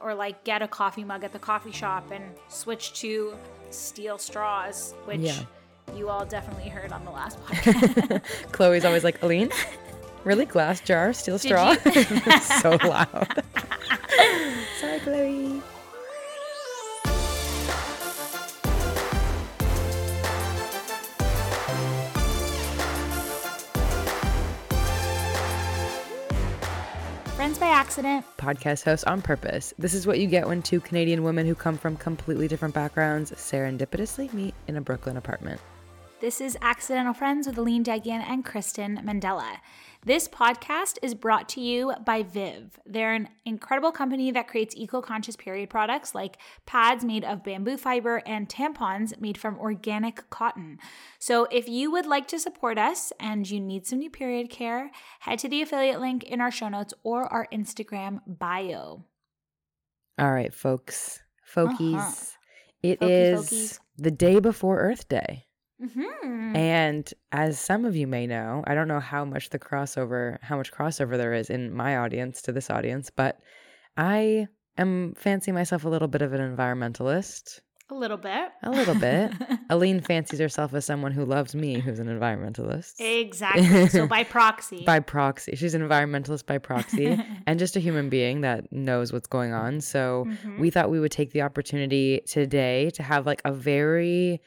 or like get a coffee mug at the coffee shop and switch to steel straws, which Yeah. you all definitely heard on the last podcast. Chloe's always like, Aline, really? Glass jar, steel Did straw? so loud. Sorry, Chloe. By accident. Podcast host on purpose. This is what you get when two Canadian women who come from completely different backgrounds serendipitously meet in a Brooklyn apartment. This is Accidental Friends with Aline Degian and Kristen Mandela. This podcast is brought to you by Viv. They're an incredible company that creates eco conscious period products like pads made of bamboo fiber and tampons made from organic cotton. So, if you would like to support us and you need some new period care, head to the affiliate link in our show notes or our Instagram bio. All right, folks, folkies. Uh-huh. It Folky, is folkies. the day before Earth Day. Mm-hmm. And as some of you may know, I don't know how much the crossover, how much crossover there is in my audience to this audience, but I am fancying myself a little bit of an environmentalist. A little bit. A little bit. Aline fancies herself as someone who loves me, who's an environmentalist. exactly. So, by proxy. By proxy. She's an environmentalist by proxy and just a human being that knows what's going on. So Mhm. we thought we would take the opportunity today to have like a very,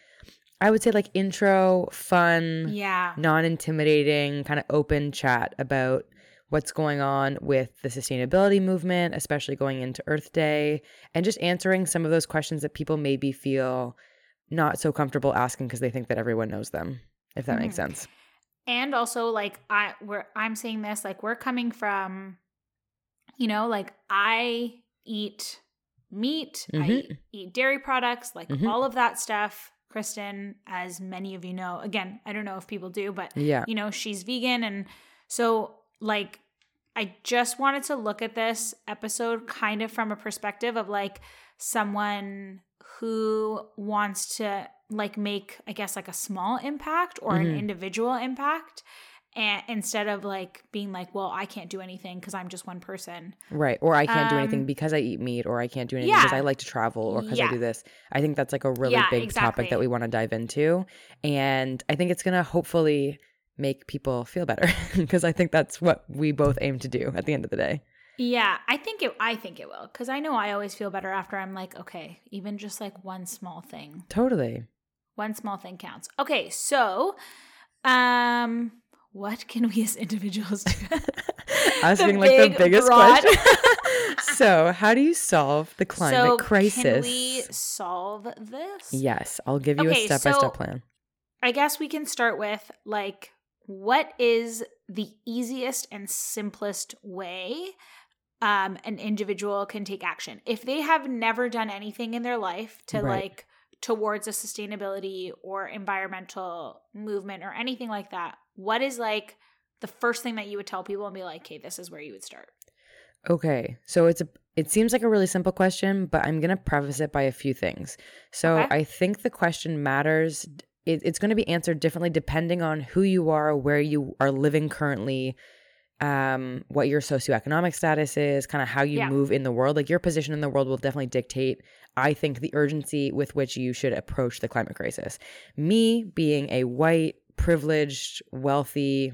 I would say, like intro, fun, yeah. non intimidating, kind of open chat about what's going on with the sustainability movement, especially going into Earth Day, and just answering some of those questions that people maybe feel not so comfortable asking because they think that everyone knows them, if that makes Mhm. sense. and also like i we're i'm saying this like we're coming from you know like i eat meat i Mhm. eat, dairy products like Mhm. all of that stuff kristen as many of you know again i don't know if people do but Yeah. you know she's vegan and so like i just wanted to look at this episode kind of from a perspective of like someone who wants to like make i guess like a small impact or an Mhm. individual impact and instead of like being like well i can't do anything because i'm just one person Right. Or I can't do anything Um, because I eat meat, or I can't do anything because yeah. I like to travel, or because I do this. I think that's like a really Yeah, big exactly. topic that we want to dive into. And I think it's going to hopefully make people feel better because I think that's what we both aim to do at the end of the day. yeah i think it i think it will because i know i always feel better after i'm like okay even just like one small thing Totally. One small thing counts. Okay, so um what can we as individuals do? Asking like big, the biggest broad- question. so, how do you solve the climate so crisis? Can we solve this? Yes, I'll give you Okay, a step by step plan. I guess we can start with like what is the easiest and simplest way um an individual can take action. If they have never done anything in their life to Right. like towards a sustainability or environmental movement or anything like that, what is like the first thing that you would tell people and be like, "Okay, this is where you would start." Okay, so it's a it seems like a really simple question, but I'm gonna preface it by a few things. So Okay. I think the question matters. It, it's going to be answered differently depending on who you are, where you are living currently, um, what your socioeconomic status is, kind of how you Yeah. move in the world. Like your position in the world will definitely dictate. I think the urgency with which you should approach the climate crisis. Me being a white, privileged, wealthy,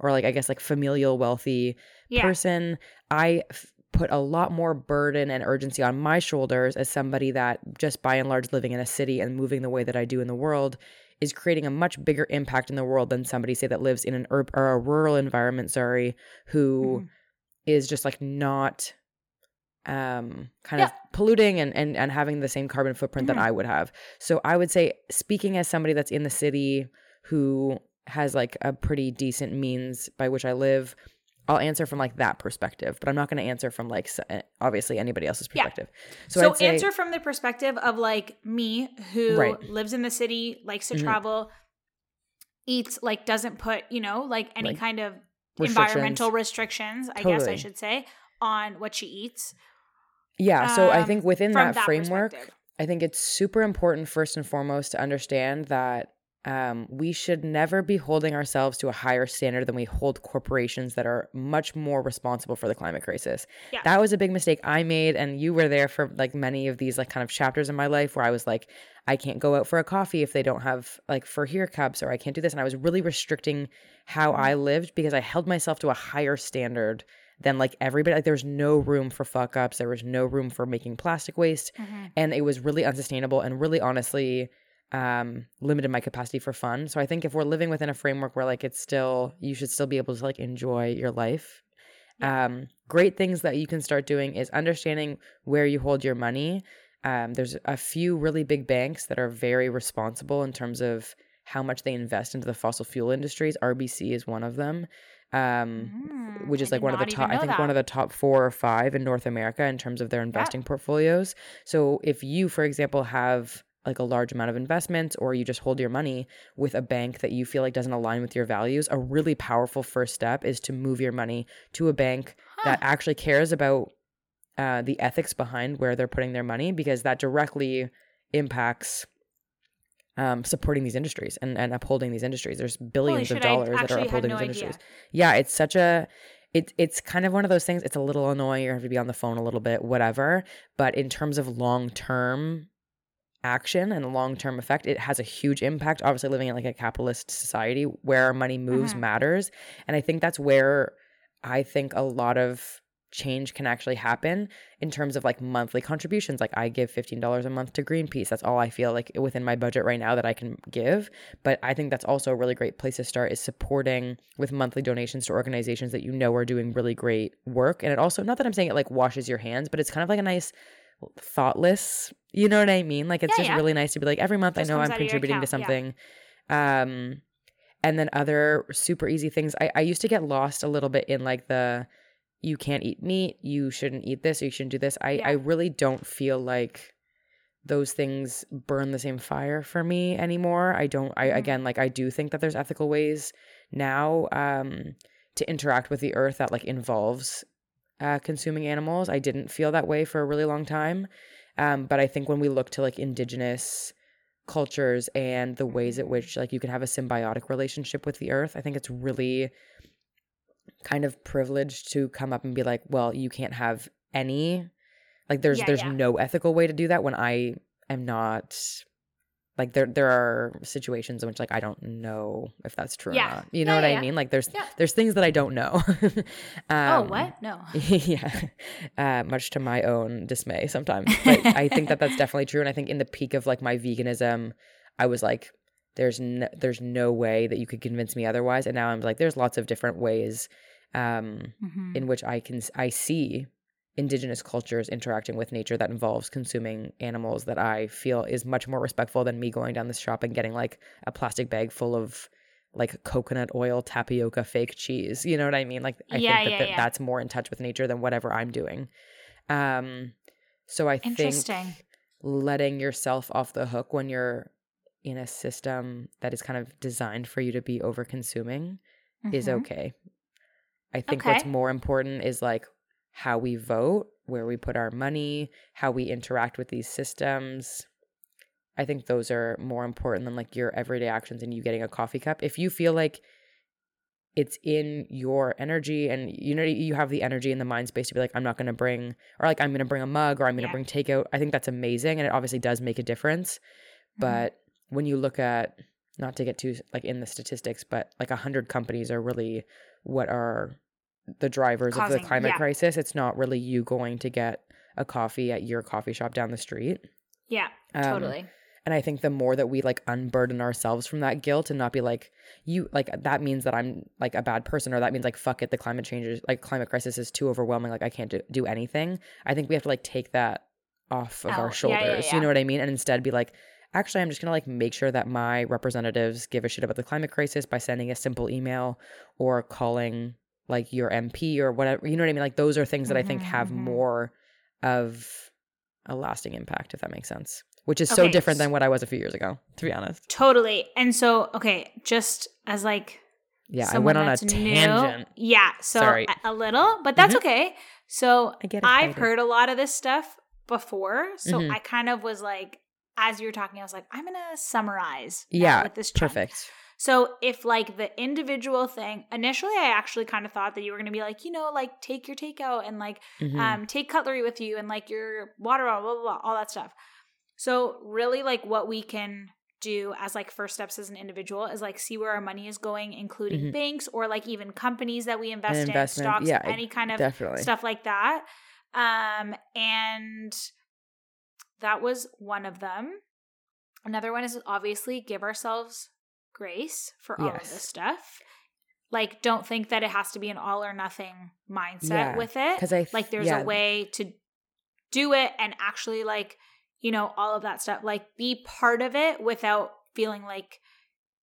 or like I guess like familial wealthy Yeah. person, I f- put a lot more burden and urgency on my shoulders as somebody that just by and large living in a city and moving the way that I do in the world is creating a much bigger impact in the world than somebody say that lives in an urb or a rural environment, sorry, who Mhm. is just like not um kind Yeah. of polluting and, and and having the same carbon footprint Mhm. that I would have. So I would say speaking as somebody that's in the city who has like a pretty decent means by which I live, I'll answer from like that perspective, but I'm not going to answer from like eh, obviously anybody else's Yeah. perspective. So, So, say, answer from the perspective of like me who Right. lives in the city, likes to Mhm. travel, eats like doesn't put, you know, like any Like, kind of restrictions. environmental restrictions, I guess I should say, on what she eats. yeah. So I um, think within that, that framework. I think it's super important first and foremost to understand that um, we should never be holding ourselves to a higher standard than we hold corporations that are much more responsible for the climate crisis. Yeah. That was a big mistake I made, and you were there for like many of these like kind of chapters in my life where I was like, I can't go out for a coffee if they don't have like for here cups, or I can't do this, and I was really restricting how I lived because I held myself to a higher standard than like everybody. Like there was no room for fuck ups, there was no room for making plastic waste, Mhm. and it was really unsustainable and really honestly um limited my capacity for fun. So i think if we're living within a framework where like it's still you should still be able to like enjoy your life. Um great things that you can start doing is understanding where you hold your money. Um there's a few really big banks that are very responsible in terms of how much they invest into the fossil fuel industries. Rbc is one of them um Mm, which is I like one of the top i think one of the top four or five in north america in terms of their investing portfolios. So if you for example have like a large amount of investments or you just hold your money with a bank that you feel like doesn't align with your values a really powerful first step is to move your money to a bank that actually cares about uh, the ethics behind where they're putting their money because that directly impacts um, supporting these industries and, and upholding these industries. There's billions of dollars that are upholding no these idea. industries. Yeah, it's such a it, it's kind of one of those things. It's a little annoying. You have to be on the phone a little bit, whatever. But in terms of long term action and long term effect, it has a huge impact. Obviously, living in like a capitalist society where our money moves Mhm. matters, and I think that's where I think a lot of change can actually happen in terms of like monthly contributions. Like I give $15 a month to Greenpeace. That's all I feel like within my budget right now that I can give. But I think that's also a really great place to start is supporting with monthly donations to organizations that you know are doing really great work. And it also, not that I'm saying it like washes your hands, but it's kind of like a nice thoughtless, you know what I mean? Like it's Yeah, just yeah. really nice to be like every month Just I know I'm out of your contributing to account, yeah. something. Um and then other super easy things. I, I used to get lost a little bit in like the you can't eat meat, you shouldn't eat this, or you shouldn't do this. I. I really don't feel like those things burn the same fire for me anymore. I don't I Mhm. again like I do think that there's ethical ways now um to interact with the earth that like involves uh consuming animals. I didn't feel that way for a really long time. Um but I think when we look to like indigenous cultures and the ways at which like you can have a symbiotic relationship with the earth, I think it's really kind of privileged to come up and be like, well, you can't have any like there's Yeah, there's yeah. no ethical way to do that when I am not like there there are situations in which like I don't know if that's true Yeah. or not. You know Yeah, what yeah, I mean? Like there's there's things that I don't know. oh, Um, what? No. yeah, uh, much to my own dismay sometimes. But I think that that's definitely true. And I think in the peak of like my veganism, I was like, "There's no, there's no way that you could convince me otherwise." And now I'm like, "There's lots of different ways um, Mhm. in which I can I see indigenous cultures interacting with nature that involves consuming animals that I feel is much more respectful than me going down this shop and getting like a plastic bag full of." like coconut oil tapioca fake cheese you know what i mean like i Yeah, think that, yeah, that yeah. that's more in touch with nature than whatever i'm doing um so i think letting yourself off the hook when you're in a system that is kind of designed for you to be over consuming is Mhm. okay i think what's more important is like how we vote where we put our money how we interact with these systems i think those are more important than like your everyday actions and you getting a coffee cup if you feel like it's in your energy and you know you have the energy and the mind space to be like i'm not going to bring or like i'm going to bring a mug or i'm going to Yeah. bring takeout i think that's amazing and it obviously does make a difference Mhm. but when you look at not to get too like in the statistics but like 100 companies are really what are the drivers of the climate yeah. crisis it's not really you going to get a coffee at your coffee shop down the street Yeah, Um, totally. and I think the more that we like unburden ourselves from that guilt and not be like, you like that means that I'm like a bad person or that means like fuck it, the climate changes like climate crisis is too overwhelming, like I can't do, do anything. I think we have to like take that off of Out. our Yeah, shoulders. yeah, You know what I mean? And instead be like, actually I'm just gonna like make sure that my representatives give a shit about the climate crisis by sending a simple email or calling like your MP or whatever. You know what I mean? Like those are things that I think Mhm, have mhm. more of a lasting impact, if that makes sense. Which is so different than what I was a few years ago, to be honest. Totally. And so, okay, just as like Yeah, I went on a new- tangent. Yeah, so Sorry. a, a little, but that's Mhm. okay. So I get I've heard a lot of this stuff before, so Mhm. I kind of was like, as you were talking, I was like, I'm gonna summarize. Yeah, with this chunk. Perfect. So if like the individual thing, initially I actually kind of thought that you were gonna be like, you know, like take your takeout and like Mhm. um take cutlery with you and like your water bottle, blah, blah blah all that stuff. So really like what we can do as like first steps as an individual is like see where our money is going, including Mhm. banks or like even companies that we invest in, stocks, yeah, any kind of Definitely. stuff like that. Um, and that was one of them. Another one is obviously give ourselves grace for all of this stuff. Like, don't think that it has to be an all or nothing mindset Yeah, with it. Because I Like, there's yeah, a way to do it and actually, like, you know, all of that stuff. Like, be part of it without feeling like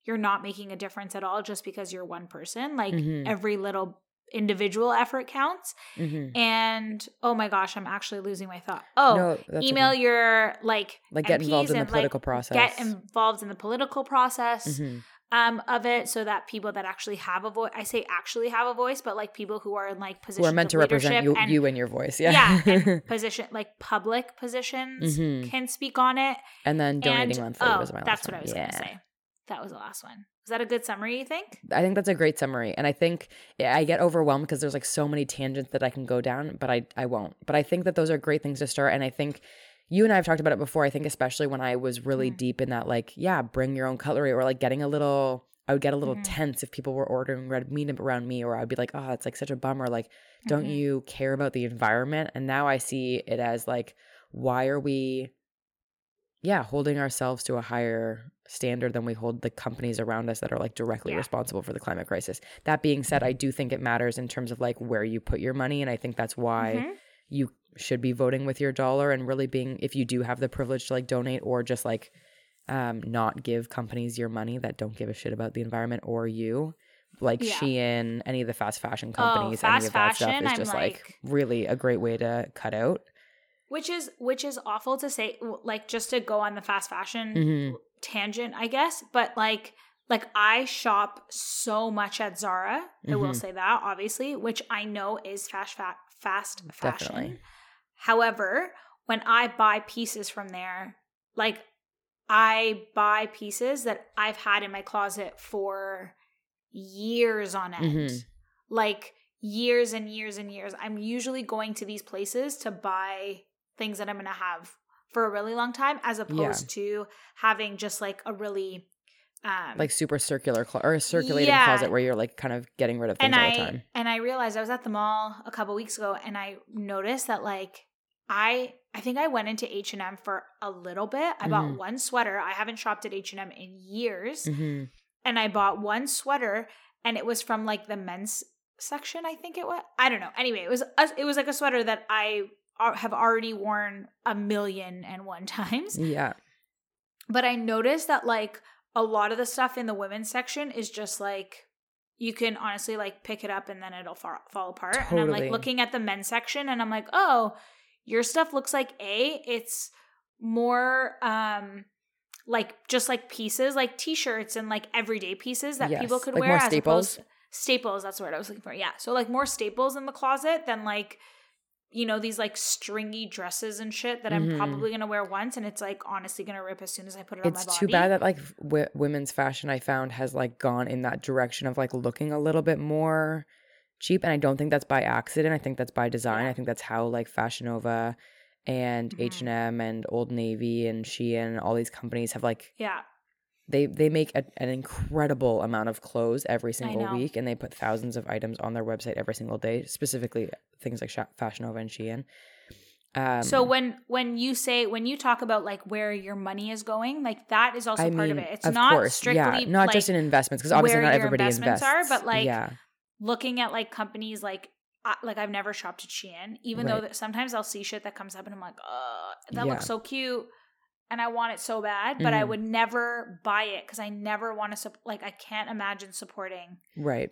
you're not making a difference at all just because you're one person. Like, Mhm. every little individual effort counts. mhm. And oh my gosh, I'm actually losing my thought. Oh, No, email okay. your like Like, get involved in the like, political process. Get involved in the political process Mhm. um, of it, so that people that actually have a voice. I say actually have a voice, but like people who are in like Who positions are meant to represent you, and you and your voice. Yeah. yeah, position like public positions Mhm. can speak on it. And then donating and monthly oh, was my that's what one. I was yeah. gonna say. That was the last one. Was that a good summary? You think? I think that's a great summary. And I think I get overwhelmed because there's like so many tangents that I can go down, but I, I won't. But I think that those are great things to start. And I think you and I have talked about it before. I think especially when I was really Mm. deep in that, like, yeah, bring your own cutlery or like getting a little, I would get a little Mhm. tense if people were ordering red meat around me, or I'd be like, oh, it's like such a bummer. Like, don't Mhm. you care about the environment? And now I see it as like, why are we, yeah, holding ourselves to a higher standard than we hold the companies around us that are like directly Yeah. responsible for the climate crisis. That being said, I do think it matters in terms of like where you put your money. And I think that's why Mhm. you should be voting with your dollar and really being, if you do have the privilege to like donate or just like um, not give companies your money that don't give a shit about the environment or you. Like Yeah. Shein, any of the fast fashion Oh, companies, any of that stuff is I'm just like, like- really a great way to cut out. Which is which is awful to say. Like just to go on the fast fashion Mhm. Tangent, I guess. But like like I shop so much at Zara. I will Mhm. say that, obviously, which I know is fast fa- fast fashion. Definitely. However, when I buy pieces from there, like I buy pieces that I've had in my closet for years on end. Mhm. Like years and years and years. I'm usually going to these places to buy things that I'm going to have for a really long time as opposed to having just like a really um Like super circular clo- or a circulating Yeah. closet where you're like kind of getting rid of things and all I the time. and I realized I was at the mall a couple weeks ago and I noticed that like I I think I went into H&M for a little bit. I bought Mhm. one sweater. I haven't shopped at H&M in years hmm and I bought one sweater and it was from like the men's section I think it was. I don't know. Anyway, it was a, it was like a sweater that I have already worn a million and one times. Yeah. But I noticed that like a lot of the stuff in the women's section is just like you can honestly like pick it up and then it'll fall, fall apart. And I'm like looking at the men's section and I'm like, "Oh, your stuff looks like A, it's more um like just like pieces, like t-shirts and like everyday pieces that people could Like wear as staples? opposed staples, that's what I was looking for. Yeah. So like more staples in the closet than like you know these like stringy dresses and shit that Mhm. I'm probably gonna wear once, and it's like honestly gonna rip as soon as I put it It's on my body. It's too bad that like w- women's fashion I found has like gone in that direction of like looking a little bit more cheap and I don't think that's by accident. I think that's by design. I think that's how like Fashion Nova and. H&M and Old Navy and Shein all these companies have like yeah, they they make a, an incredible amount of clothes every single week and they put thousands of items on their website every single day specifically things like Fashion Nova and Shein. Um, so when when you say when you talk about like where your money is going, like that is also I part mean, of it. It's of not course, strictly yeah, not like, just in investments because obviously not everybody investments invests. are, but, like, yeah, looking at like companies like I, like I've never shopped at Shein, even though that sometimes I'll see shit that comes up and I'm like, oh, that Yeah. looks so cute, and I want it so bad, but I Mhm. would never buy it because I never want to sup- like I can't imagine supporting. right.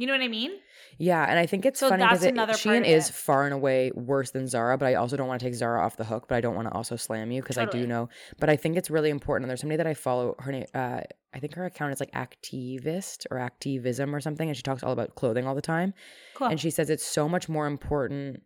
You know what I mean? Yeah, and I think it's So funny because part Shein is it. far and away worse than Zara, but I also don't want to take Zara off the hook, but I don't want to also slam you because I do know. But I think it's really important. And there's somebody that I follow. Her name, uh, I think her account is like Activist or Activism or something, and she talks all about clothing all the time. Cool. And she says it's so much more important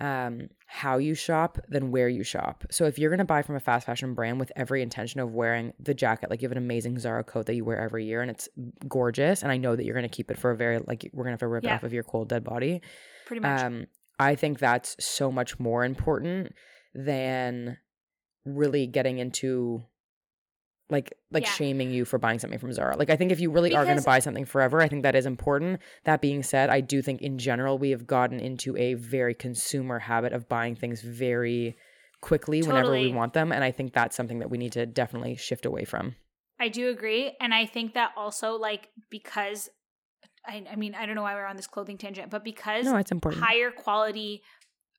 um, how you shop than where you shop. So if you're gonna buy from a fast fashion brand with every intention of wearing the jacket, like you have an amazing Zara coat that you wear every year and it's gorgeous, and I know that you're gonna keep it for a very like we're gonna have to rip it Yeah. off of your cold dead body. Pretty much. Um, I think that's so much more important than really getting into like like Yeah. shaming you for buying something from Zara. Like I think if you really are going to buy something forever, I think that is important. That being said, I do think in general we have gotten into a very consumer habit of buying things very quickly whenever we want them and I think that's something that we need to definitely shift away from. I do agree. And I think that also, like, because I, I mean, I don't know why we're on this clothing tangent, but because No, it's important. higher quality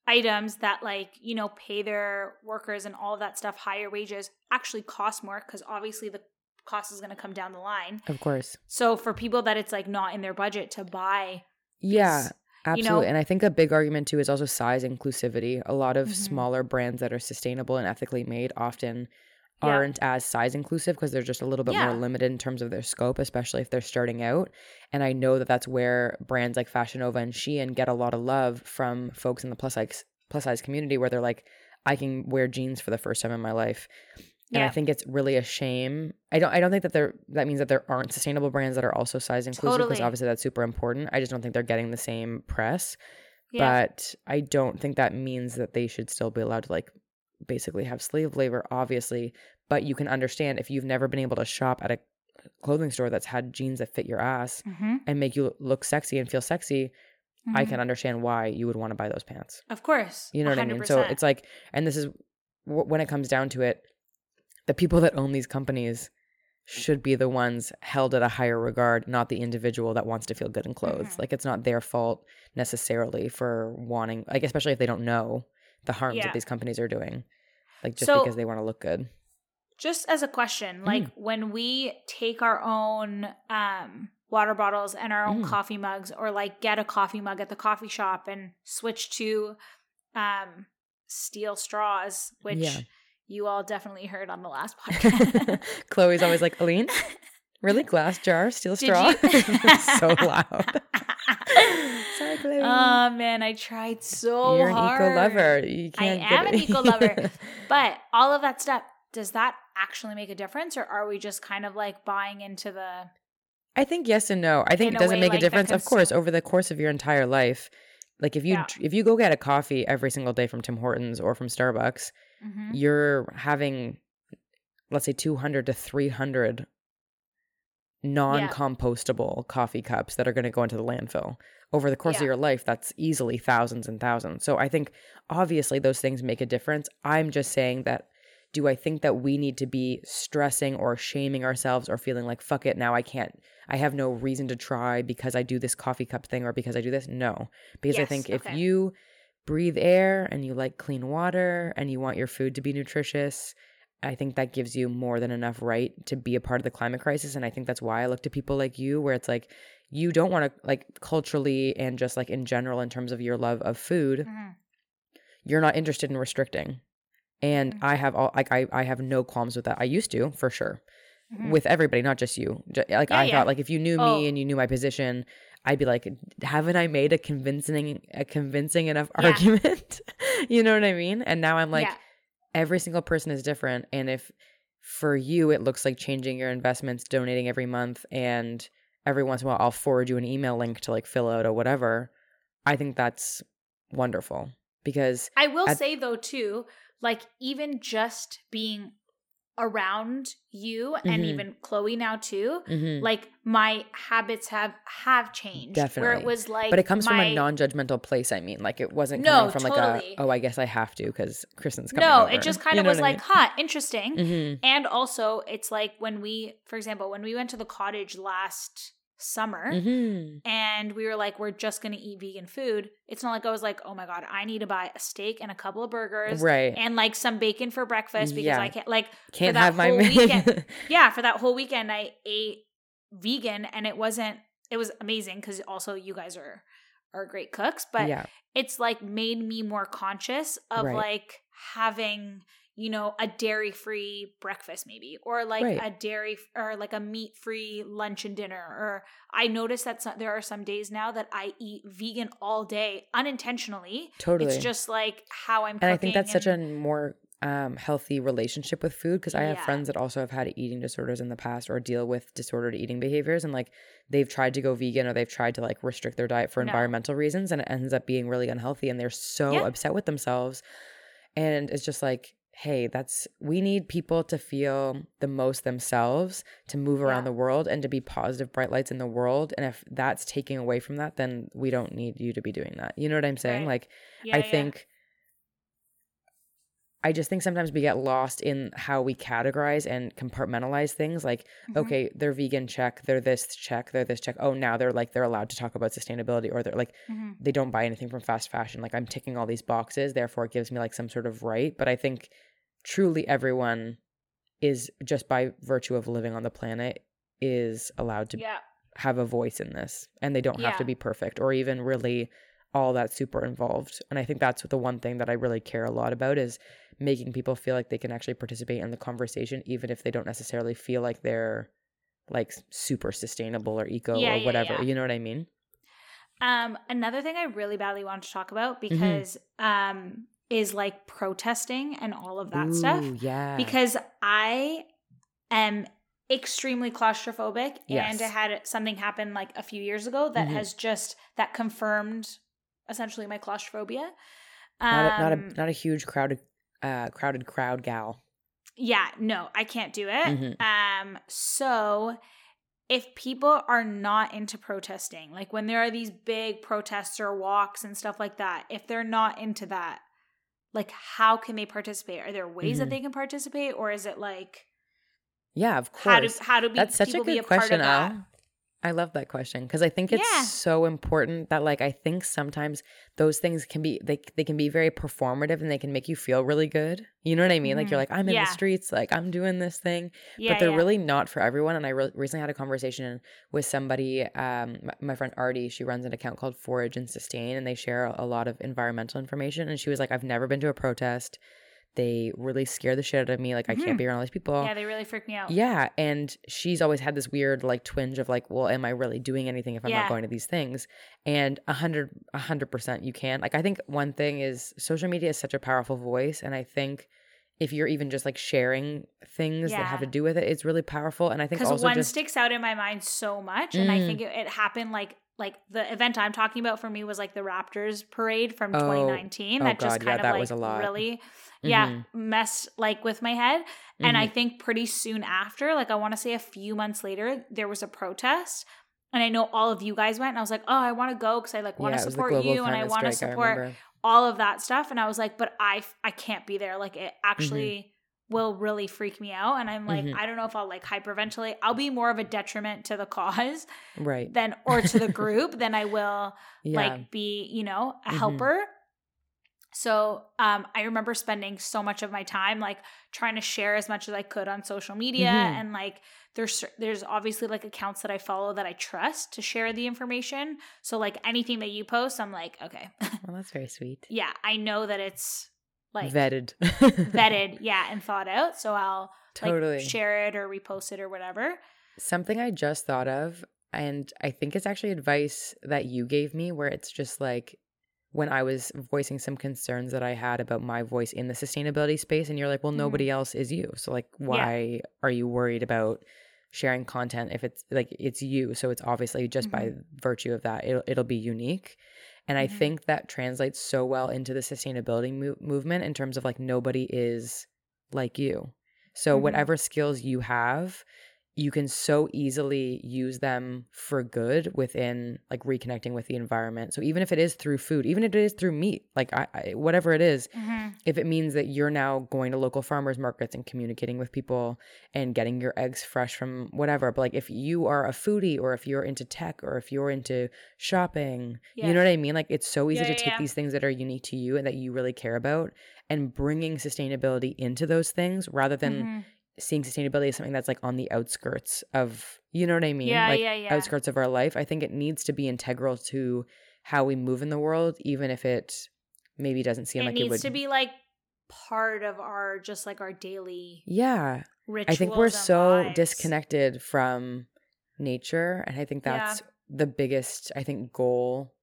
items that, like, you know, pay their workers and all of that stuff, higher wages actually cost more because obviously the cost is going to come down the line. of course. So for people that it's like not in their budget to buy, Yeah, absolutely. you know- and I think a big argument too is also size inclusivity. A lot of Mhm. smaller brands that are sustainable and ethically made often Yeah. aren't as size inclusive because they're just a little bit Yeah. more limited in terms of their scope, especially if they're starting out. And I know that that's where brands like Fashion Nova and Shein get a lot of love from folks in the plus size plus size community where they're like, I can wear jeans for the first time in my life. And I think it's really a shame. I don't I don't think that there that means that there aren't sustainable brands that are also size inclusive because Totally. obviously that's super important. I just don't think they're getting the same press. yeah, But I don't think that means that they should still be allowed to like basically have slave labor, obviously. But you can understand if you've never been able to shop at a clothing store that's had jeans that fit your ass Mhm, and make you look sexy and feel sexy, I mhm. can understand why you would want to buy those pants. of course, You know what I mean? So it's like, and this is wh- when it comes down to it, the people that own these companies should be the ones held at a higher regard, not the individual that wants to feel good in clothes. Mhm. Like it's not their fault necessarily for wanting, like especially if they don't know the harms Yeah. that these companies are doing, like just So- because they want to look good. Just as a question like Mm. when we take our own um water bottles and our own Mm. coffee mugs or like get a coffee mug at the coffee shop and switch to um steel straws which Yeah. you all definitely heard on the last podcast Chloe's always like, Aline, really? Glass jar, steel Did straw? so loud. Sorry, Chloe. oh man i tried so You're an eco lover. You can't get am an eco lover. but all of that stuff does that actually make a difference or are we just kind of like buying into the I think yes and no. I think it doesn't make a like, that difference, of course, over the course of your entire life. Like if you Yeah. if you go get a coffee every single day from Tim Hortons or from Starbucks, Mhm. you're having let's say 200 to 300 non-compostable coffee cups that are going to go into the landfill. Over the course Yeah. of your life, that's easily thousands and thousands. So I think obviously those things make a difference. I'm just saying that do I think that we need to be stressing or shaming ourselves or feeling like fuck it now I can't I have no reason to try because I do this coffee cup thing or because I do this? No. Because I Yes, think if you breathe air and you like clean water and you want your food to be nutritious, I think that gives you more than enough right to be a part of the climate crisis. And I think that's why I look to people like you, where it's like you don't want to, like, culturally and just like in general, in terms of your love of food, Mhm. you're not interested in restricting. And Mhm. I have all, like, I, I have no qualms with that. I used to, for sure, Mhm. with everybody, not just you. Ju- Like, Yeah, I yeah. thought, like, if you knew Oh. me and you knew my position, I'd be like, haven't I made a convincing, a convincing enough Yeah. argument? you know what I mean? And now I'm like, every single person is different and if for you it looks like changing your investments donating every month and every once in a while i'll forward you an email link to like fill out or whatever i think that's wonderful because I will at- say though too, like even just being around you and Mhm. even Chloe now too, mhm, like my habits have have changed. Definitely. Where it was like but it comes from a non-judgmental place i mean like it wasn't No, coming from like totally. a oh i guess i have to because kristen's coming No, over. it just kind You of was what I like, huh, interesting. mean? Mhm. And also it's like when we for example, when we went to the cottage last summer Mhm. and we were like, we're just gonna eat vegan food. It's not like I was like, oh my god, I need to buy a steak and a couple of burgers right and like some bacon for breakfast because Yeah. I can't like can't have my weekend- yeah, for that whole weekend I ate vegan and it wasn't it was amazing because also you guys are are great cooks, but yeah it's like made me more conscious of Right. like having you know, a dairy free breakfast, maybe, or like Right. a dairy or like a meat free lunch and dinner. Or I notice that some, there are some days now that I eat vegan all day unintentionally. Totally. It's just like how I'm and I think that's such a more um, healthy relationship with food because I have Yeah. friends that also have had eating disorders in the past or deal with disordered eating behaviors and like they've tried to go vegan or they've tried to like restrict their diet for No. environmental reasons and it ends up being really unhealthy and they're so Yeah. upset with themselves and it's just like hey that's we need people to feel the most themselves to move around the world and to be positive bright lights in the world and if that's taking away from that then we don't need you to be doing that you know what i'm saying Right. like Yeah, I yeah. think I just think sometimes we get lost in how we categorize and compartmentalize things like Mhm. okay they're vegan check they're this check they're this check oh now they're like they're allowed to talk about sustainability or they're like Mhm. they don't buy anything from fast fashion like I'm ticking all these boxes therefore it gives me like some sort of right but I think truly everyone is just by virtue of living on the planet is allowed to yeah. have a voice in this and they don't have to be perfect or even really all that super involved and i think that's the one thing that i really care a lot about is making people feel like they can actually participate in the conversation even if they don't necessarily feel like they're like super sustainable or eco Yeah, or whatever yeah. you know what i mean Um, another thing I really badly want to talk about Mm-hmm. because um is like protesting and all of that stuff. Yeah Because I am extremely claustrophobic Yes. and I had something happen like a few years ago that Mhm. has just that confirmed essentially my claustrophobia. not, a, not a Um, not a huge crowded uh crowded crowd gal yeah, no, I can't do it. Mhm. Um, so if people are not into protesting, like when there are these big protests or walks and stuff like that, if they're not into that, like how can they participate? Are there ways Mhm. that they can participate, or is it like yeah of course. how do how do be, That's such a good question, of that? Al. I love that question because I think it's Yeah. so important that like I think sometimes those things can be they they can be very performative and they can make you feel really good. You know what I mean? Like you're like I'm in Yeah. the streets, like I'm doing this thing, Yeah, but they're really not for everyone. And I re- recently had a conversation with somebody, um, my, my friend Artie. She runs an account called Forage and Sustain, and they share a lot of environmental information. And she was like, I've never been to a protest. They really scare the shit out of me. Like I Mhm. can't be around all these people. yeah, they really freak me out. Yeah, and she's always had this weird like twinge of like, well, am I really doing anything if I'm Yeah. not going to these things? And a hundred, a hundred percent, you can. Like, I think one thing is social media is such a powerful voice, and I think if you're even just like sharing things that have to do with it, it's really powerful. And I think because also one just sticks out in my mind so much and i Mm. think it, it happened like like the event i'm talking about for me was like the raptors parade from Oh. 2019 Oh that just God, yeah, kind of that like was a lot. really yeah Mhm. messed like with my head and i Mhm. think pretty soon after like i want to say a few months later there was a protest and i know all of you guys went and i was like oh i want to go because i like want to the support you and i want to support all of that stuff and i was like but i i can't be there like it Mm-hmm. Will really freak me out and i'm like Mhm. i don't know if i'll like hyperventilate i'll be more of a detriment to the cause right. than or to the group than i will Yeah. like be you know a Mhm. helper so um i remember spending so much of my time like trying to share as much as i could on social media Mhm. and like there's there's obviously like accounts that i follow that i trust to share the information so like anything that you post i'm like okay well, that's very sweet. yeah i know that it's like vetted. vetted yeah and thought out so i'll Totally. like share it or repost it or whatever Something I just thought of, and I think it's actually advice that you gave me, where it's just like when I was voicing some concerns that I had about my voice in the sustainability space, and you're like, well, Mhm. nobody else is you. So, like, why are you worried about sharing content if it's like it's you? So, it's obviously just by virtue of that, it'll, it'll be unique. And I Mhm. think that translates so well into the sustainability mo- movement in terms of like, nobody is like you. So, Mhm. whatever skills you have, you can so easily use them for good within like reconnecting with the environment. So even if it is through food, even if it is through meat, like I, I whatever it is, Mhm. if it means that you're now going to local farmers markets and communicating with people and getting your eggs fresh from whatever, but like if you are a foodie or if you're into tech or if you're into shopping, Yeah. you know what I mean? Like it's so easy Yeah, to yeah, take these things that are unique to you and that you really care about and bringing sustainability into those things rather than Mhm. Seeing sustainability as something that's like on the outskirts of you know what I mean? Yeah, like yeah, yeah. outskirts of our life. I think it needs to be integral to how we move in the world, even if it maybe doesn't seem it like it would to be like part of our just like our daily Yeah. I think we're so lives. disconnected from nature. And I think Yeah. that's the biggest, I think, goal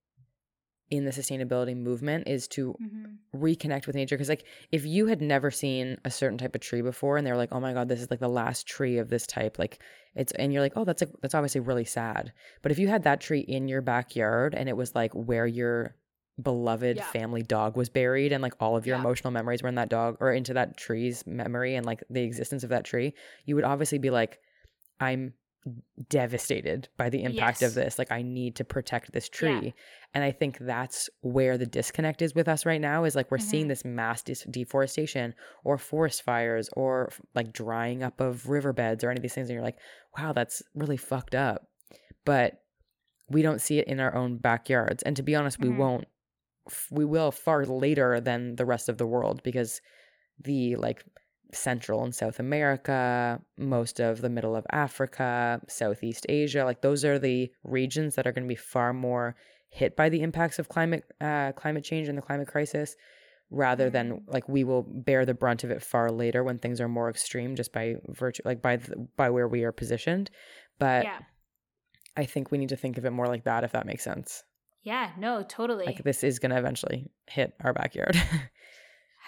in the sustainability movement is to Mhm. Reconnect with nature. Cause like if you had never seen a certain type of tree before and they were like, oh my God, this is like the last tree of this type, like it's and you're like, oh, that's like that's obviously really sad. But if you had that tree in your backyard and it was like where your beloved Yeah. family dog was buried and like all of your Yeah. emotional memories were in that dog or into that tree's memory and like the existence of that tree, you would obviously be like, I'm devastated by the impact Yes. of this. Like I need to protect this tree. Yeah. And I think that's where the disconnect is with us right now is like we're seeing Mhm. this mass dis- deforestation or forest fires or like drying up of riverbeds or any of these things and you're like, "Wow, that's really fucked up." But we don't see it in our own backyards. And to be honest, we Mhm. won't we will far later than the rest of the world because the like Central and South America, most of the middle of Africa, Southeast Asia, like those are the regions that are going to be far more hit by the impacts of climate uh, climate change and the climate crisis rather than like we will bear the brunt of it far later when things are more extreme just by virtue like by the, by where we are positioned but yeah. i think we need to think of it more like that if that makes sense Yeah, no, totally. like this is going to eventually hit our backyard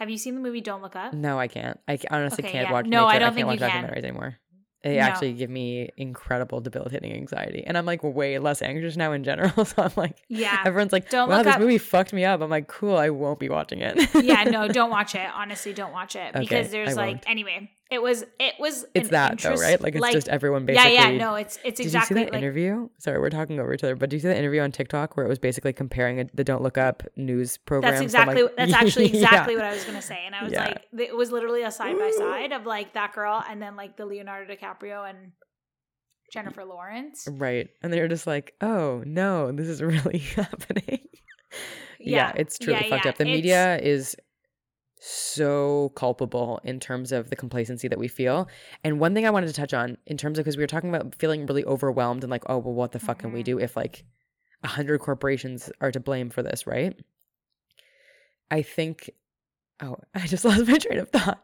Have you seen the movie Don't Look Up? No, I can't. I honestly Okay, can't yeah. watch. No, I don't can't think watch you can. documentaries anymore. They No. actually give me incredible debilitating anxiety, and I'm like way less anxious now in general. So I'm like, Yeah. everyone's like, Don't "Wow, Look this Up- movie fucked me up." I'm like, "Cool, I won't be watching it." yeah, no, don't watch it. Honestly, don't watch it Okay, because there's I like won't. anyway. It was it was it's that interest- though, right? Like it's just everyone basically. yeah. yeah, No, it's it's Did exactly you see that like interview? Sorry, we're talking over each other, but do you see the interview on TikTok where it was basically comparing a, the Don't Look Up news program? that's exactly like- that's actually Yeah. exactly what I was gonna say, and I was Yeah. like, it was literally a side by side of like that girl and then like the Leonardo DiCaprio and Jennifer Lawrence. Right. And they were just like, oh, no, this is really happening. yeah, it's truly yeah, fucked yeah. up. The It's- media is so culpable in terms of the complacency that we feel. And one thing I wanted to touch on in terms of because we were talking about feeling really overwhelmed and like, oh, well, what the fuck can we do if like a hundred corporations are to blame for this, right? I think oh, I just lost my train of thought.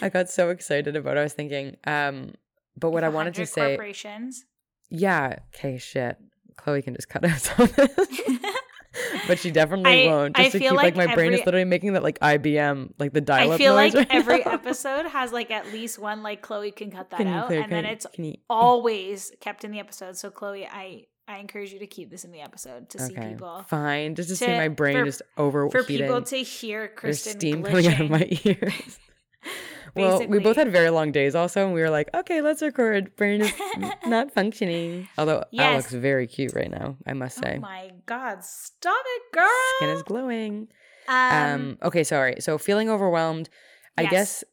I got so excited about it. I was thinking, um, but what I wanted to say corporations. yeah. Okay. Shit. Chloe can just cut us of this, but she definitely I- won't. I Just to feel keep like, like my brain is literally making that like IBM, like the I dial-up I feel like right every now. episode has like at least one like Chloe can cut that Can out, clear- and then it's you- always kept in the episode. So Chloe, I I encourage you to keep this in the episode to see people Fine. Just to, see my brain for- just overheating. for people to hear Kristen steam glitching. coming out of my ears. Well, we both had very long days also, and we were like, okay, let's record. Brain is not functioning. Although Yes. Alex is very cute right now, I must say. Oh my god! Stop it, girl. Skin is glowing. um, um okay sorry so feeling overwhelmed i Yes. guess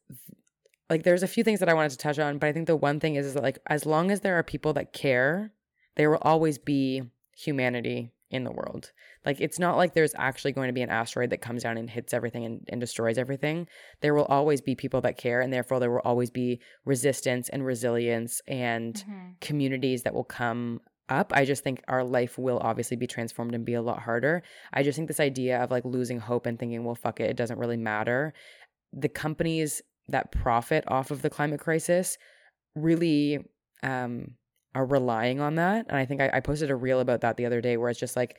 like there's a few things that i wanted to touch on but i think the one thing is, is that like as long as there are people that care there will always be humanity in the world like it's not like there's actually going to be an asteroid that comes down and hits everything and, and destroys everything there will always be people that care and therefore there will always be resistance and resilience and mhm. communities that will come up. I just think our life will obviously be transformed and be a lot harder. I just think this idea of like losing hope and thinking, well, fuck it, it doesn't really matter. The companies that profit off of the climate crisis really um, are relying on that. And I think I, I posted a reel about that the other day where it's just like,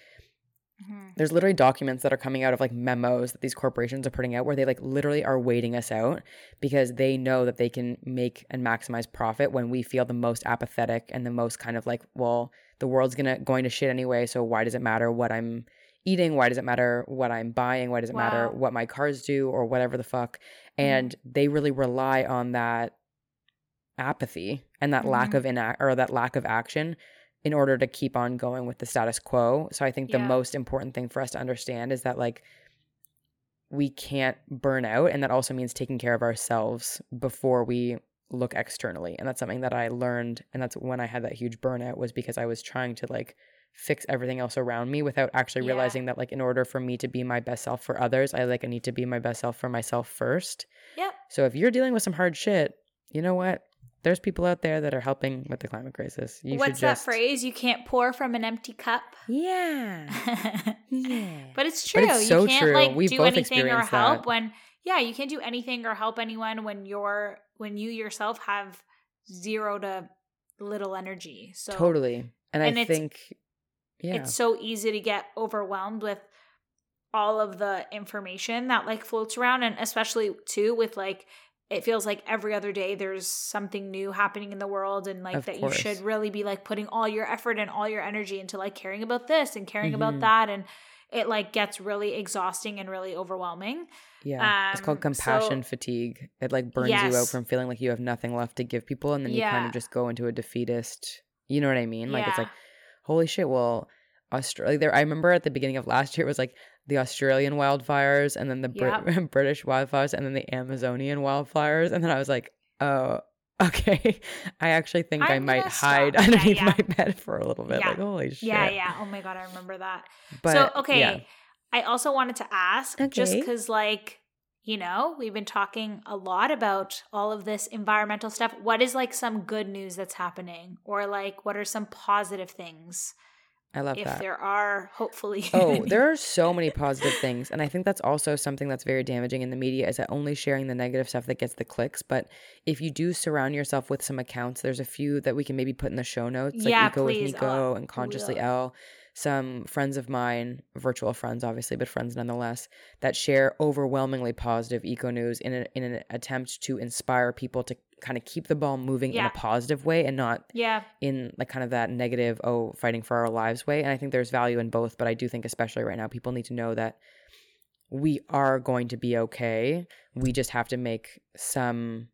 Mhm. there's literally documents that are coming out of like memos that these corporations are putting out where they like literally are waiting us out because they know that they can make and maximize profit when we feel the most apathetic and the most kind of like well the world's gonna going to shit anyway so why does it matter what i'm eating? Why does it matter what i'm buying? Why does it matter what my cars do or whatever the fuck? And they really rely on that apathy and that lack Mhm. of inact or that lack of action in order to keep on going with the status quo. So I think the most important thing for us to understand is that like we can't burn out and that also means taking care of ourselves before we look externally. And that's something that I learned and that's when I had that huge burnout was because I was trying to like fix everything else around me without actually Yeah. realizing that like in order for me to be my best self for others, I like I need to be my best self for myself first. Yep. So if you're dealing with some hard shit, you know what? There's people out there that are helping with the climate crisis. You What's should that phrase? You can't pour from an empty cup. Yeah. Yeah. but it's true. But it's so you can't true. like We've do both anything or help that. when yeah, you can't do anything or help anyone when you're when you yourself have zero to little energy. So totally. And, And I think, yeah, it's so easy to get overwhelmed with all of the information that like floats around and especially too with like it feels like every other day there's something new happening in the world and like Of that course. you should really be like putting all your effort and all your energy into like caring about this and caring Mhm. about that and it like gets really exhausting and really overwhelming yeah. it's called um, compassion so- fatigue. It like burns you out from feeling like you have nothing left to give people, and then you kind of just go into a defeatist. You know what I mean? Like it's like, holy shit. Well, Australia. There, I remember at the beginning of last year, it was like the Australian wildfires, and then the Brit- British wildfires, and then the Amazonian wildfires, and then I was like, oh. Okay, I actually think i I'm might gonna stop. hide Yeah, underneath yeah. my bed for a little bit. Yeah. Like, holy shit! yeah yeah oh my god i remember that But so okay i also wanted to ask just because like you know we've been talking a lot about all of this environmental stuff what is like some good news that's happening or like what are some positive things I love if that. there are hopefully Oh, there are so many positive things. And I think that's also something that's very damaging in the media is that only sharing the negative stuff that gets the clicks. But if you do surround yourself with some accounts, there's a few that we can maybe put in the show notes, like Yeah, Eco with please. Uh, Nico Oh, and Consciously. L. Some friends of mine, virtual friends, obviously, but friends nonetheless, that share overwhelmingly positive eco news in, a, in an attempt to inspire people to kind of keep the ball moving in a positive way and not yeah. in like kind of that negative oh fighting for our lives way. And i think there's value in both but i do think especially right now people need to know that we are going to be okay. We just have to make some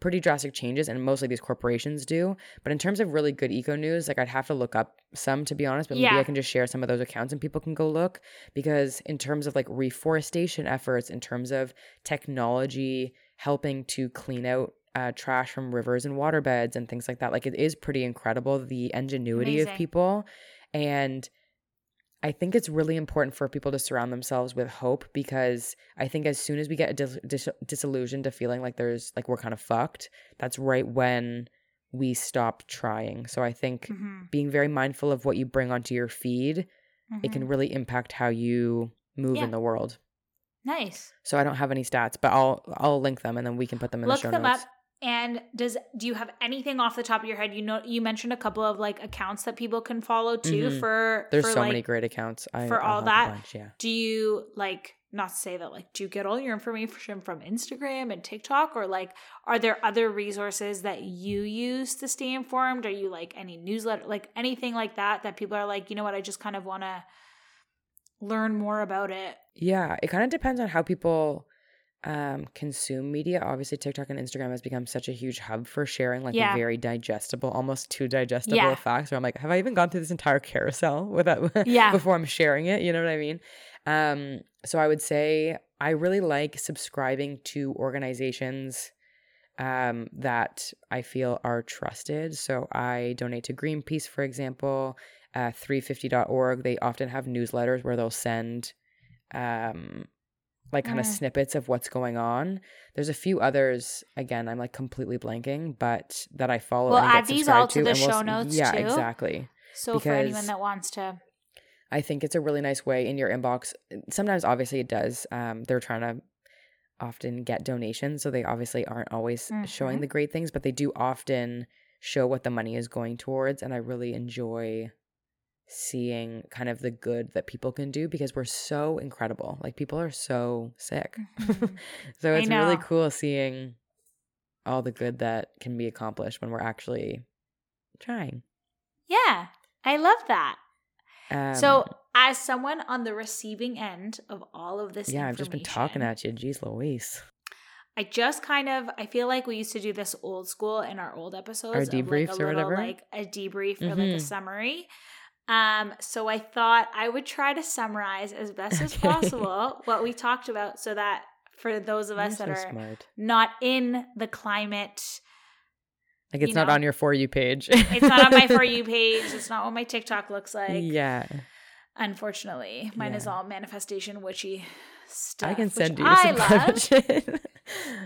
pretty drastic changes and mostly these corporations do but in terms of really good eco news like i'd have to look up some to be honest but maybe Yeah. i can just share some of those accounts and people can go look because in terms of like reforestation efforts in terms of technology helping to clean out uh, trash from rivers and waterbeds and things like that like it is pretty incredible the ingenuity Amazing. of people and I think it's really important for people to surround themselves with hope because I think as soon as we get dis- dis- disillusioned to feeling like there's like we're kind of fucked, that's right when we stop trying. So I think Mhm, being very mindful of what you bring onto your feed, it mhm. can really impact how you move Yeah. in the world. nice So I don't have any stats, but I'll I'll link them and then we can put them in look the show them notes. up and does do you have anything off the top of your head you know you mentioned a couple of like accounts that people can follow too Mhm. for There's for, so like, many great accounts. I, for I'll all that, bunch, yeah. do you like not to say that like do you get all your information from instagram and tiktok or like are there other resources that you use to stay informed are you like any newsletter like anything like that that people are like you know what i just kind of want to learn more about it Yeah, it kind of depends on how people um consume media. Obviously, TikTok and Instagram has become such a huge hub for sharing like Yeah. very digestible, almost too digestible Yeah. facts. Where I'm like, have I even gone through this entire carousel without Yeah. before I'm sharing it? You know what I mean? Um, so I would say I really like subscribing to organizations um that I feel are trusted. So I donate to Greenpeace, for example, uh 350.org. They often have newsletters where they'll send um like kind of Mm. snippets of what's going on. There's a few others again, I'm like completely blanking, but that I follow. We'll add these all subscribed to the and we'll show notes, Yeah, too. exactly. so for anyone that wants to I think it's a really nice way in your inbox. Sometimes, obviously, it does. Um, they're trying to often get donations, so they obviously aren't always showing Mhm. the great things, but they do often show what the money is going towards. And I really enjoy seeing kind of the good that people can do because we're so incredible. Like people are so sick. Mhm. so it's really cool seeing all the good that can be accomplished when we're actually trying. yeah i love that Um, so as someone on the receiving end of all of this yeah, I've just been talking at you. Jeez Louise. I just kind of I feel like we used to do this old school in our old episodes. Our like, debriefs a or little, whatever? Like a debrief or like a Mhm. summary. Um, so I thought I would try to summarize as best as possible what we talked about so that for those of You're us that so are smart. not in the climate, Like it's you not know, on your for you page. it's not on my for you page, it's not what my TikTok looks like. yeah, Unfortunately. Mine is all manifestation witchy stuff. I can send you I some love.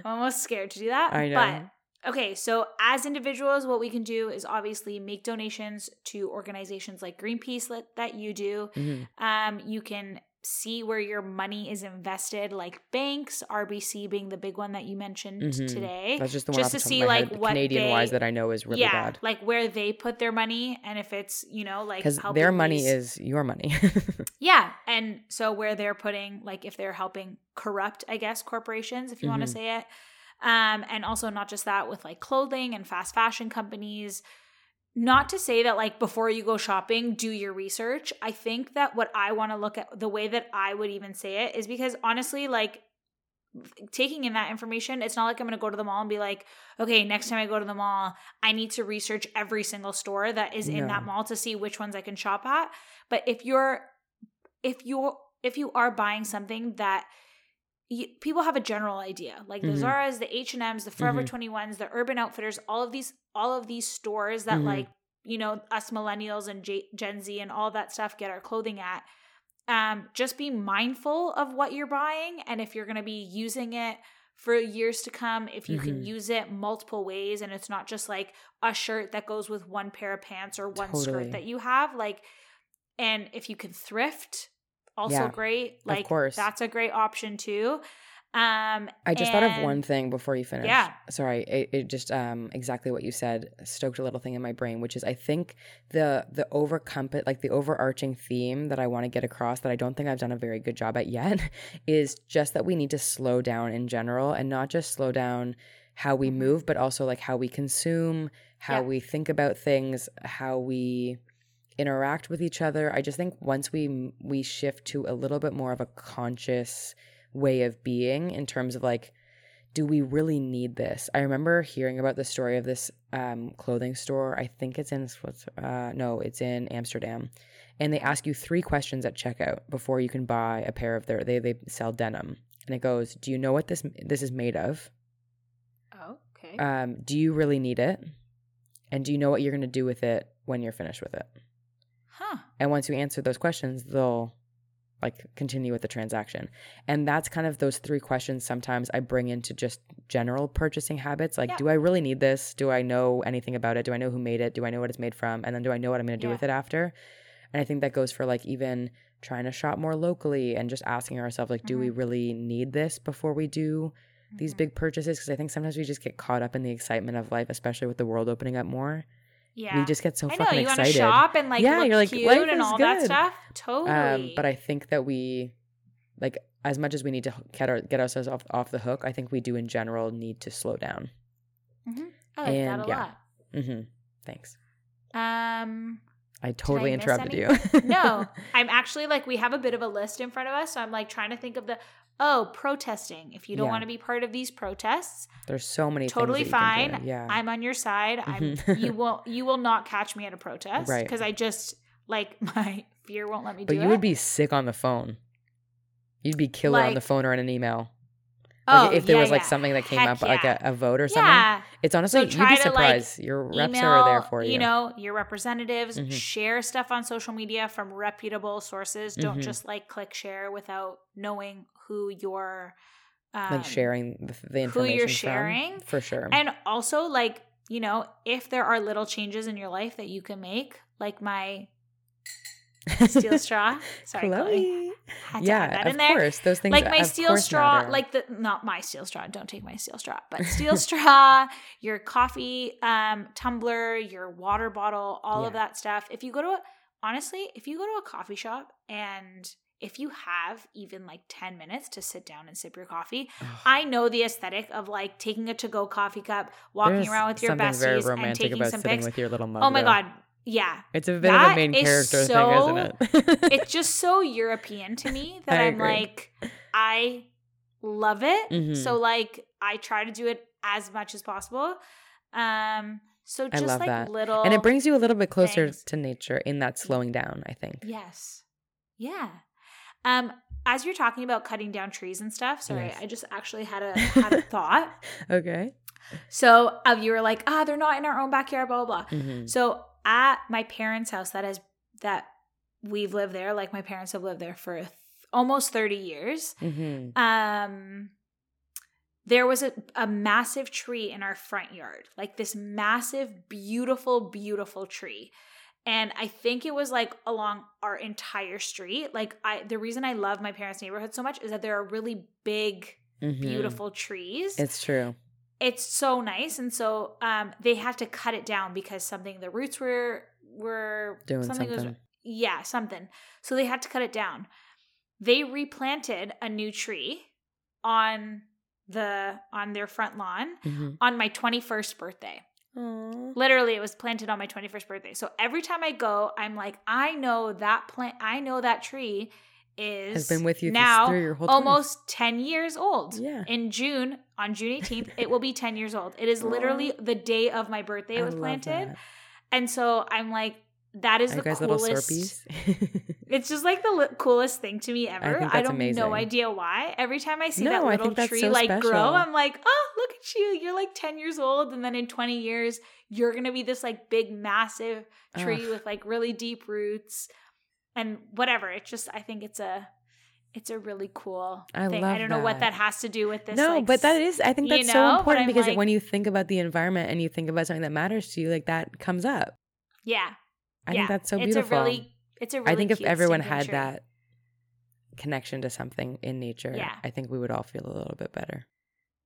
I'm almost scared to do that. I know. But okay, so as individuals, what we can do is obviously make donations to organizations like Greenpeace that, that you do. Mhm. Um, you can see where your money is invested, like banks, RBC being the big one that you mentioned Mhm. today. That's just the one just to see like head, what Canadian wise that I know is really yeah, bad. like where they put their money, and if it's you know like Because their money is your money. yeah, and so where they're putting like if they're helping corrupt, I guess corporations, if you want Mhm. to say it, um, and also not just that with like clothing and fast fashion companies. Not to say that like before you go shopping, do your research. I think that what I want to look at, the way that I would even say it is because honestly, like taking in that information, it's not like I'm going to go to the mall and be like, okay, next time I go to the mall, I need to research every single store that is in that mall to see which ones I can shop at. But if you're if you're if you are buying something that you, people have a general idea, like the Mhm. Zara's, the H and M's, the Forever Mhm. 21s, the Urban Outfitters, all of these all of these stores that Mhm. like you know us millennials and J- Gen Z and all that stuff get our clothing at. Um, just be mindful of what you're buying, and if you're going to be using it for years to come, if you can Mhm. use it multiple ways, and it's not just like a shirt that goes with one pair of pants or one Totally. skirt that you have, like, and if you can thrift, also Yeah, great. Like, of course. that's a great option too. Um, I just thought of one thing before you finish. Yeah. Sorry, it, it just um exactly what you said stoked a little thing in my brain, which is I think the the overcomp like the overarching theme that I want to get across that I don't think I've done a very good job at yet is just that we need to slow down in general and not just slow down how we Mhm. move, but also like how we consume, how Yeah. we think about things, how we interact with each other. I just think once we we shift to a little bit more of a conscious way of being in terms of like do we really need this? I remember hearing about the story of this um, clothing store. I think it's in uh, no, it's in Amsterdam, and they ask you three questions at checkout before you can buy a pair of their. They they sell denim, and it goes, "Do you know what this this is made of? Oh, okay. Um, do you really need it? And do you know what you're going to do with it when you're finished with it?" Huh. And once you answer those questions, they'll like continue with the transaction. And that's kind of those three questions sometimes I bring into just general purchasing habits. Like, Yeah. do I really need this? Do I know anything about it? Do I know who made it? Do I know what it's made from? And then do I know what I'm going to do Yeah. with it after? And I think that goes for like even trying to shop more locally and just asking ourselves, like, do we really need this before we do these Mhm. big purchases? Because I think sometimes we just get caught up in the excitement of life, especially with the world opening up more. Yeah. We just get so I know fucking you want to excited. shop and like Yeah, look you're like, cute life and all that stuff. Totally. Um, but I think that we, like, as much as we need to get our get ourselves off off the hook, I think we do in general need to slow down. Mhm. I like that and a yeah. lot. hmm Thanks. Um, I totally miss interrupted you. no, I'm actually like we have a bit of a list in front of us, so I'm like trying to think of the oh protesting. If you don't Yeah. want to be part of these protests, There's so many totally things that you can fine. Yeah. I'm on your side. I'm you will you will not catch me at a protest Right. because I just like my fear won't let me do that. but you it. would be sick on the phone. You'd be killer on the phone or in an email. oh, if there yeah, was like yeah. something that came Heck up, like a, a vote or something. Yeah. It's honestly, So you'd be to, like, surprised. Your reps email, are there for you. You know, your representatives Mhm. share stuff on social media from reputable sources. Don't Mhm. just like click share without knowing who you're um, like sharing the, the who information you're from, sharing. for sure. And also, like, you know, if there are little changes in your life that you can make, like my steel straw. Sorry, Chloe. Chloe. Had to add Yeah, that of in there. course. Those things like my steel straw, matter. like the not my steel straw. Don't take my steel straw, but steel straw, your coffee um, tumbler, your water bottle, all of that stuff. If you go to a, honestly, if you go to a coffee shop and if you have even like 10 minutes to sit down and sip your coffee. I know the aesthetic of like taking a to go coffee cup, walking There's around with your besties and taking some pics. with your little mug. Oh my. God. Yeah. It's a bit of a main character so- thing, isn't it? It's just so European to me that I I'm like, I love it. Mhm. So like I try to do it as much as possible. Um so I just love like that. little and it brings you a little bit closer things. to nature in that slowing down, I think. Yes. Yeah. Um as you're talking about cutting down trees and stuff, sorry, Yes. I just actually had a had a thought. Okay. So uh, you were like, ah, they're not in our own backyard, blah blah blah. Mhm. So at my parents' house, that has that we've lived there, like my parents have lived there for th- almost 30 years. Mhm. Um there was a, a massive tree in our front yard, like this massive, beautiful, beautiful tree. And I think it was like along our entire street. Like I the reason I love my parents' neighborhood so much is that there are really big, Mhm. beautiful trees. It's true. it's so nice and so um they had to cut it down because something the roots were were Doing something was yeah something so they had to cut it down they replanted a new tree on the on their front lawn Mhm. on my 21st birthday Aw. literally it was planted on my 21st birthday. So every time i go i'm like i know that plant i know that tree is Has been with you now through your whole almost 10 years old. Yeah. in june on june 18th it will be 10 years old. It is literally the day of my birthday it was planted. and so i'm like that is Are the coolest it's just like the li- coolest thing to me ever. I, that's don't amazing. no idea why. Every time I see No, that little tree so like special. grow, I'm like, oh, look at you. You're like 10 years old. And then in 20 years, you're going to be this like big, massive tree Ugh. with like really deep roots and whatever. It's just, I think it's a, it's a really cool I thing. I don't know what that. that has to do with this. no, like, but that is I think you that's know, so important because like- when you think about the environment and you think about something that matters to you, like that comes up. yeah. I yeah. think that's so it's beautiful. a really, it's a really I think if everyone had that connection to something in nature, Yeah. I think we would all feel a little bit better.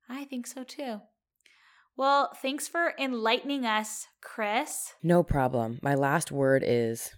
I think so too. Well, thanks for enlightening us, Chris. No problem. My last word is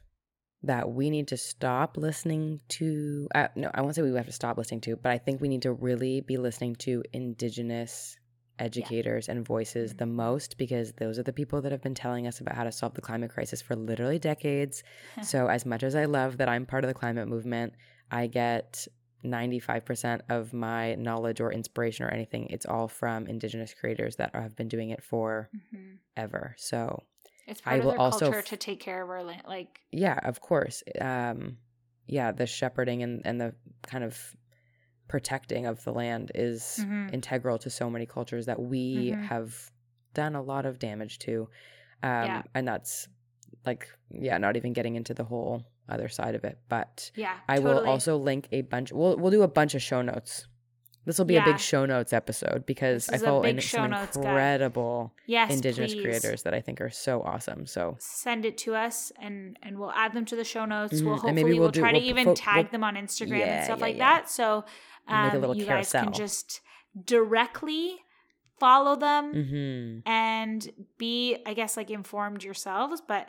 that we need to stop listening to. Uh, no, I won't say we have to stop listening to, but I think we need to really be listening to indigenous educators and voices the most because those are the people that have been telling us about how to solve the climate crisis for literally decades. so, as much as I love that I'm part of the climate movement, I get 95% of my knowledge or inspiration or anything, it's all from indigenous creators that have been doing it for Mhm. ever. So, It's I part of will their also culture f- to take care of our land. Like, yeah, of course. Um, yeah, the shepherding and, and the kind of protecting of the land is Mhm. integral to so many cultures that we Mhm. have done a lot of damage to. Um, Yeah. And that's like, yeah, not even getting into the whole other side of it. But yeah, I totally. will also link a bunch. We'll we'll do a bunch of show notes. This will be a big show notes episode because I follow in some incredible yes, indigenous please. creators that I think are so awesome. So Send it to us, and and we'll add them to the show notes. Mhm. We'll And hopefully maybe we'll, we'll do- try we'll to even tag them on Instagram Yeah, and stuff yeah, like yeah. that. So We'll make a um, little you guys can just directly follow them hmm and be i guess like informed yourselves but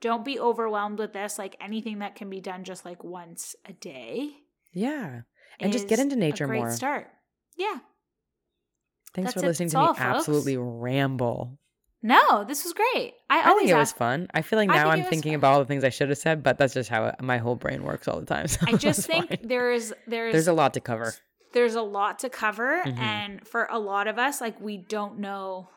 don't be overwhelmed with this like anything that can be done just like once a day yeah. And just get into nature a great more. start yeah Thanks That's for listening to me folks. absolutely ramble. No this was great i I always think it was ask- fun. I feel like now think I'm thinking fun. about all the things I should have said, but that's just how my whole brain works all the time. So i just think fine. there's there's there's a lot to cover. there's a lot to cover Mhm. and for a lot of us like we don't know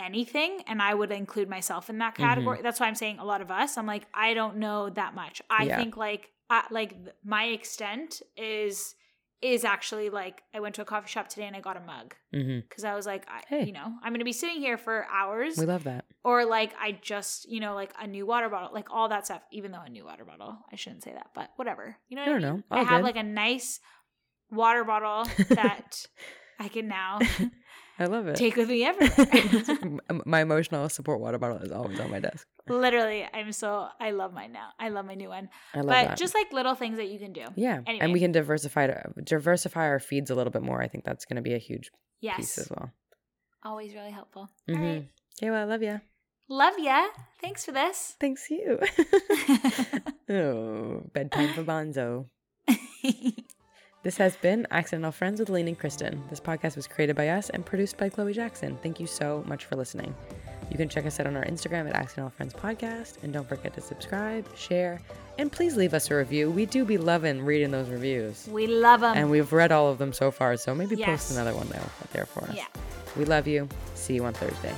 anything and i would include myself in that category that's why i'm saying a lot of us i'm like i don't know that much i Yeah. think like I, like my extent is is actually like i went to a coffee shop today and i got a mug mm-hmm. because i was like I, Hey. you know i'm gonna be sitting here for hours We love that. or like i just you know like a new water bottle like all that stuff even though a new water bottle i shouldn't say that but whatever you know I don't I, mean? know. I All have good. like a nice water bottle that i can now I love it. take with me everywhere my emotional support water bottle is always on my desk. literally i'm so i love mine now i love my new one I love but that. just like little things that you can do yeah, and we can diversify diversify our feeds a little bit more. I think that's going to be a huge piece as well. always really helpful Mhm. all right Okay, well, I love you. love ya thanks for this Thanks you. oh, bedtime for Bonzo. This has been Accidental Friends with Lean and Kristen. This podcast was created by us and produced by Chloe Jackson. Thank you so much for listening. You can check us out on our Instagram at Accidental Friends Podcast. And don't forget to subscribe, share, and please leave us a review. We do be loving reading those reviews. we love them And we've read all of them so far, so maybe Yes. post another one there, there for us. yeah We love you. See you on Thursday.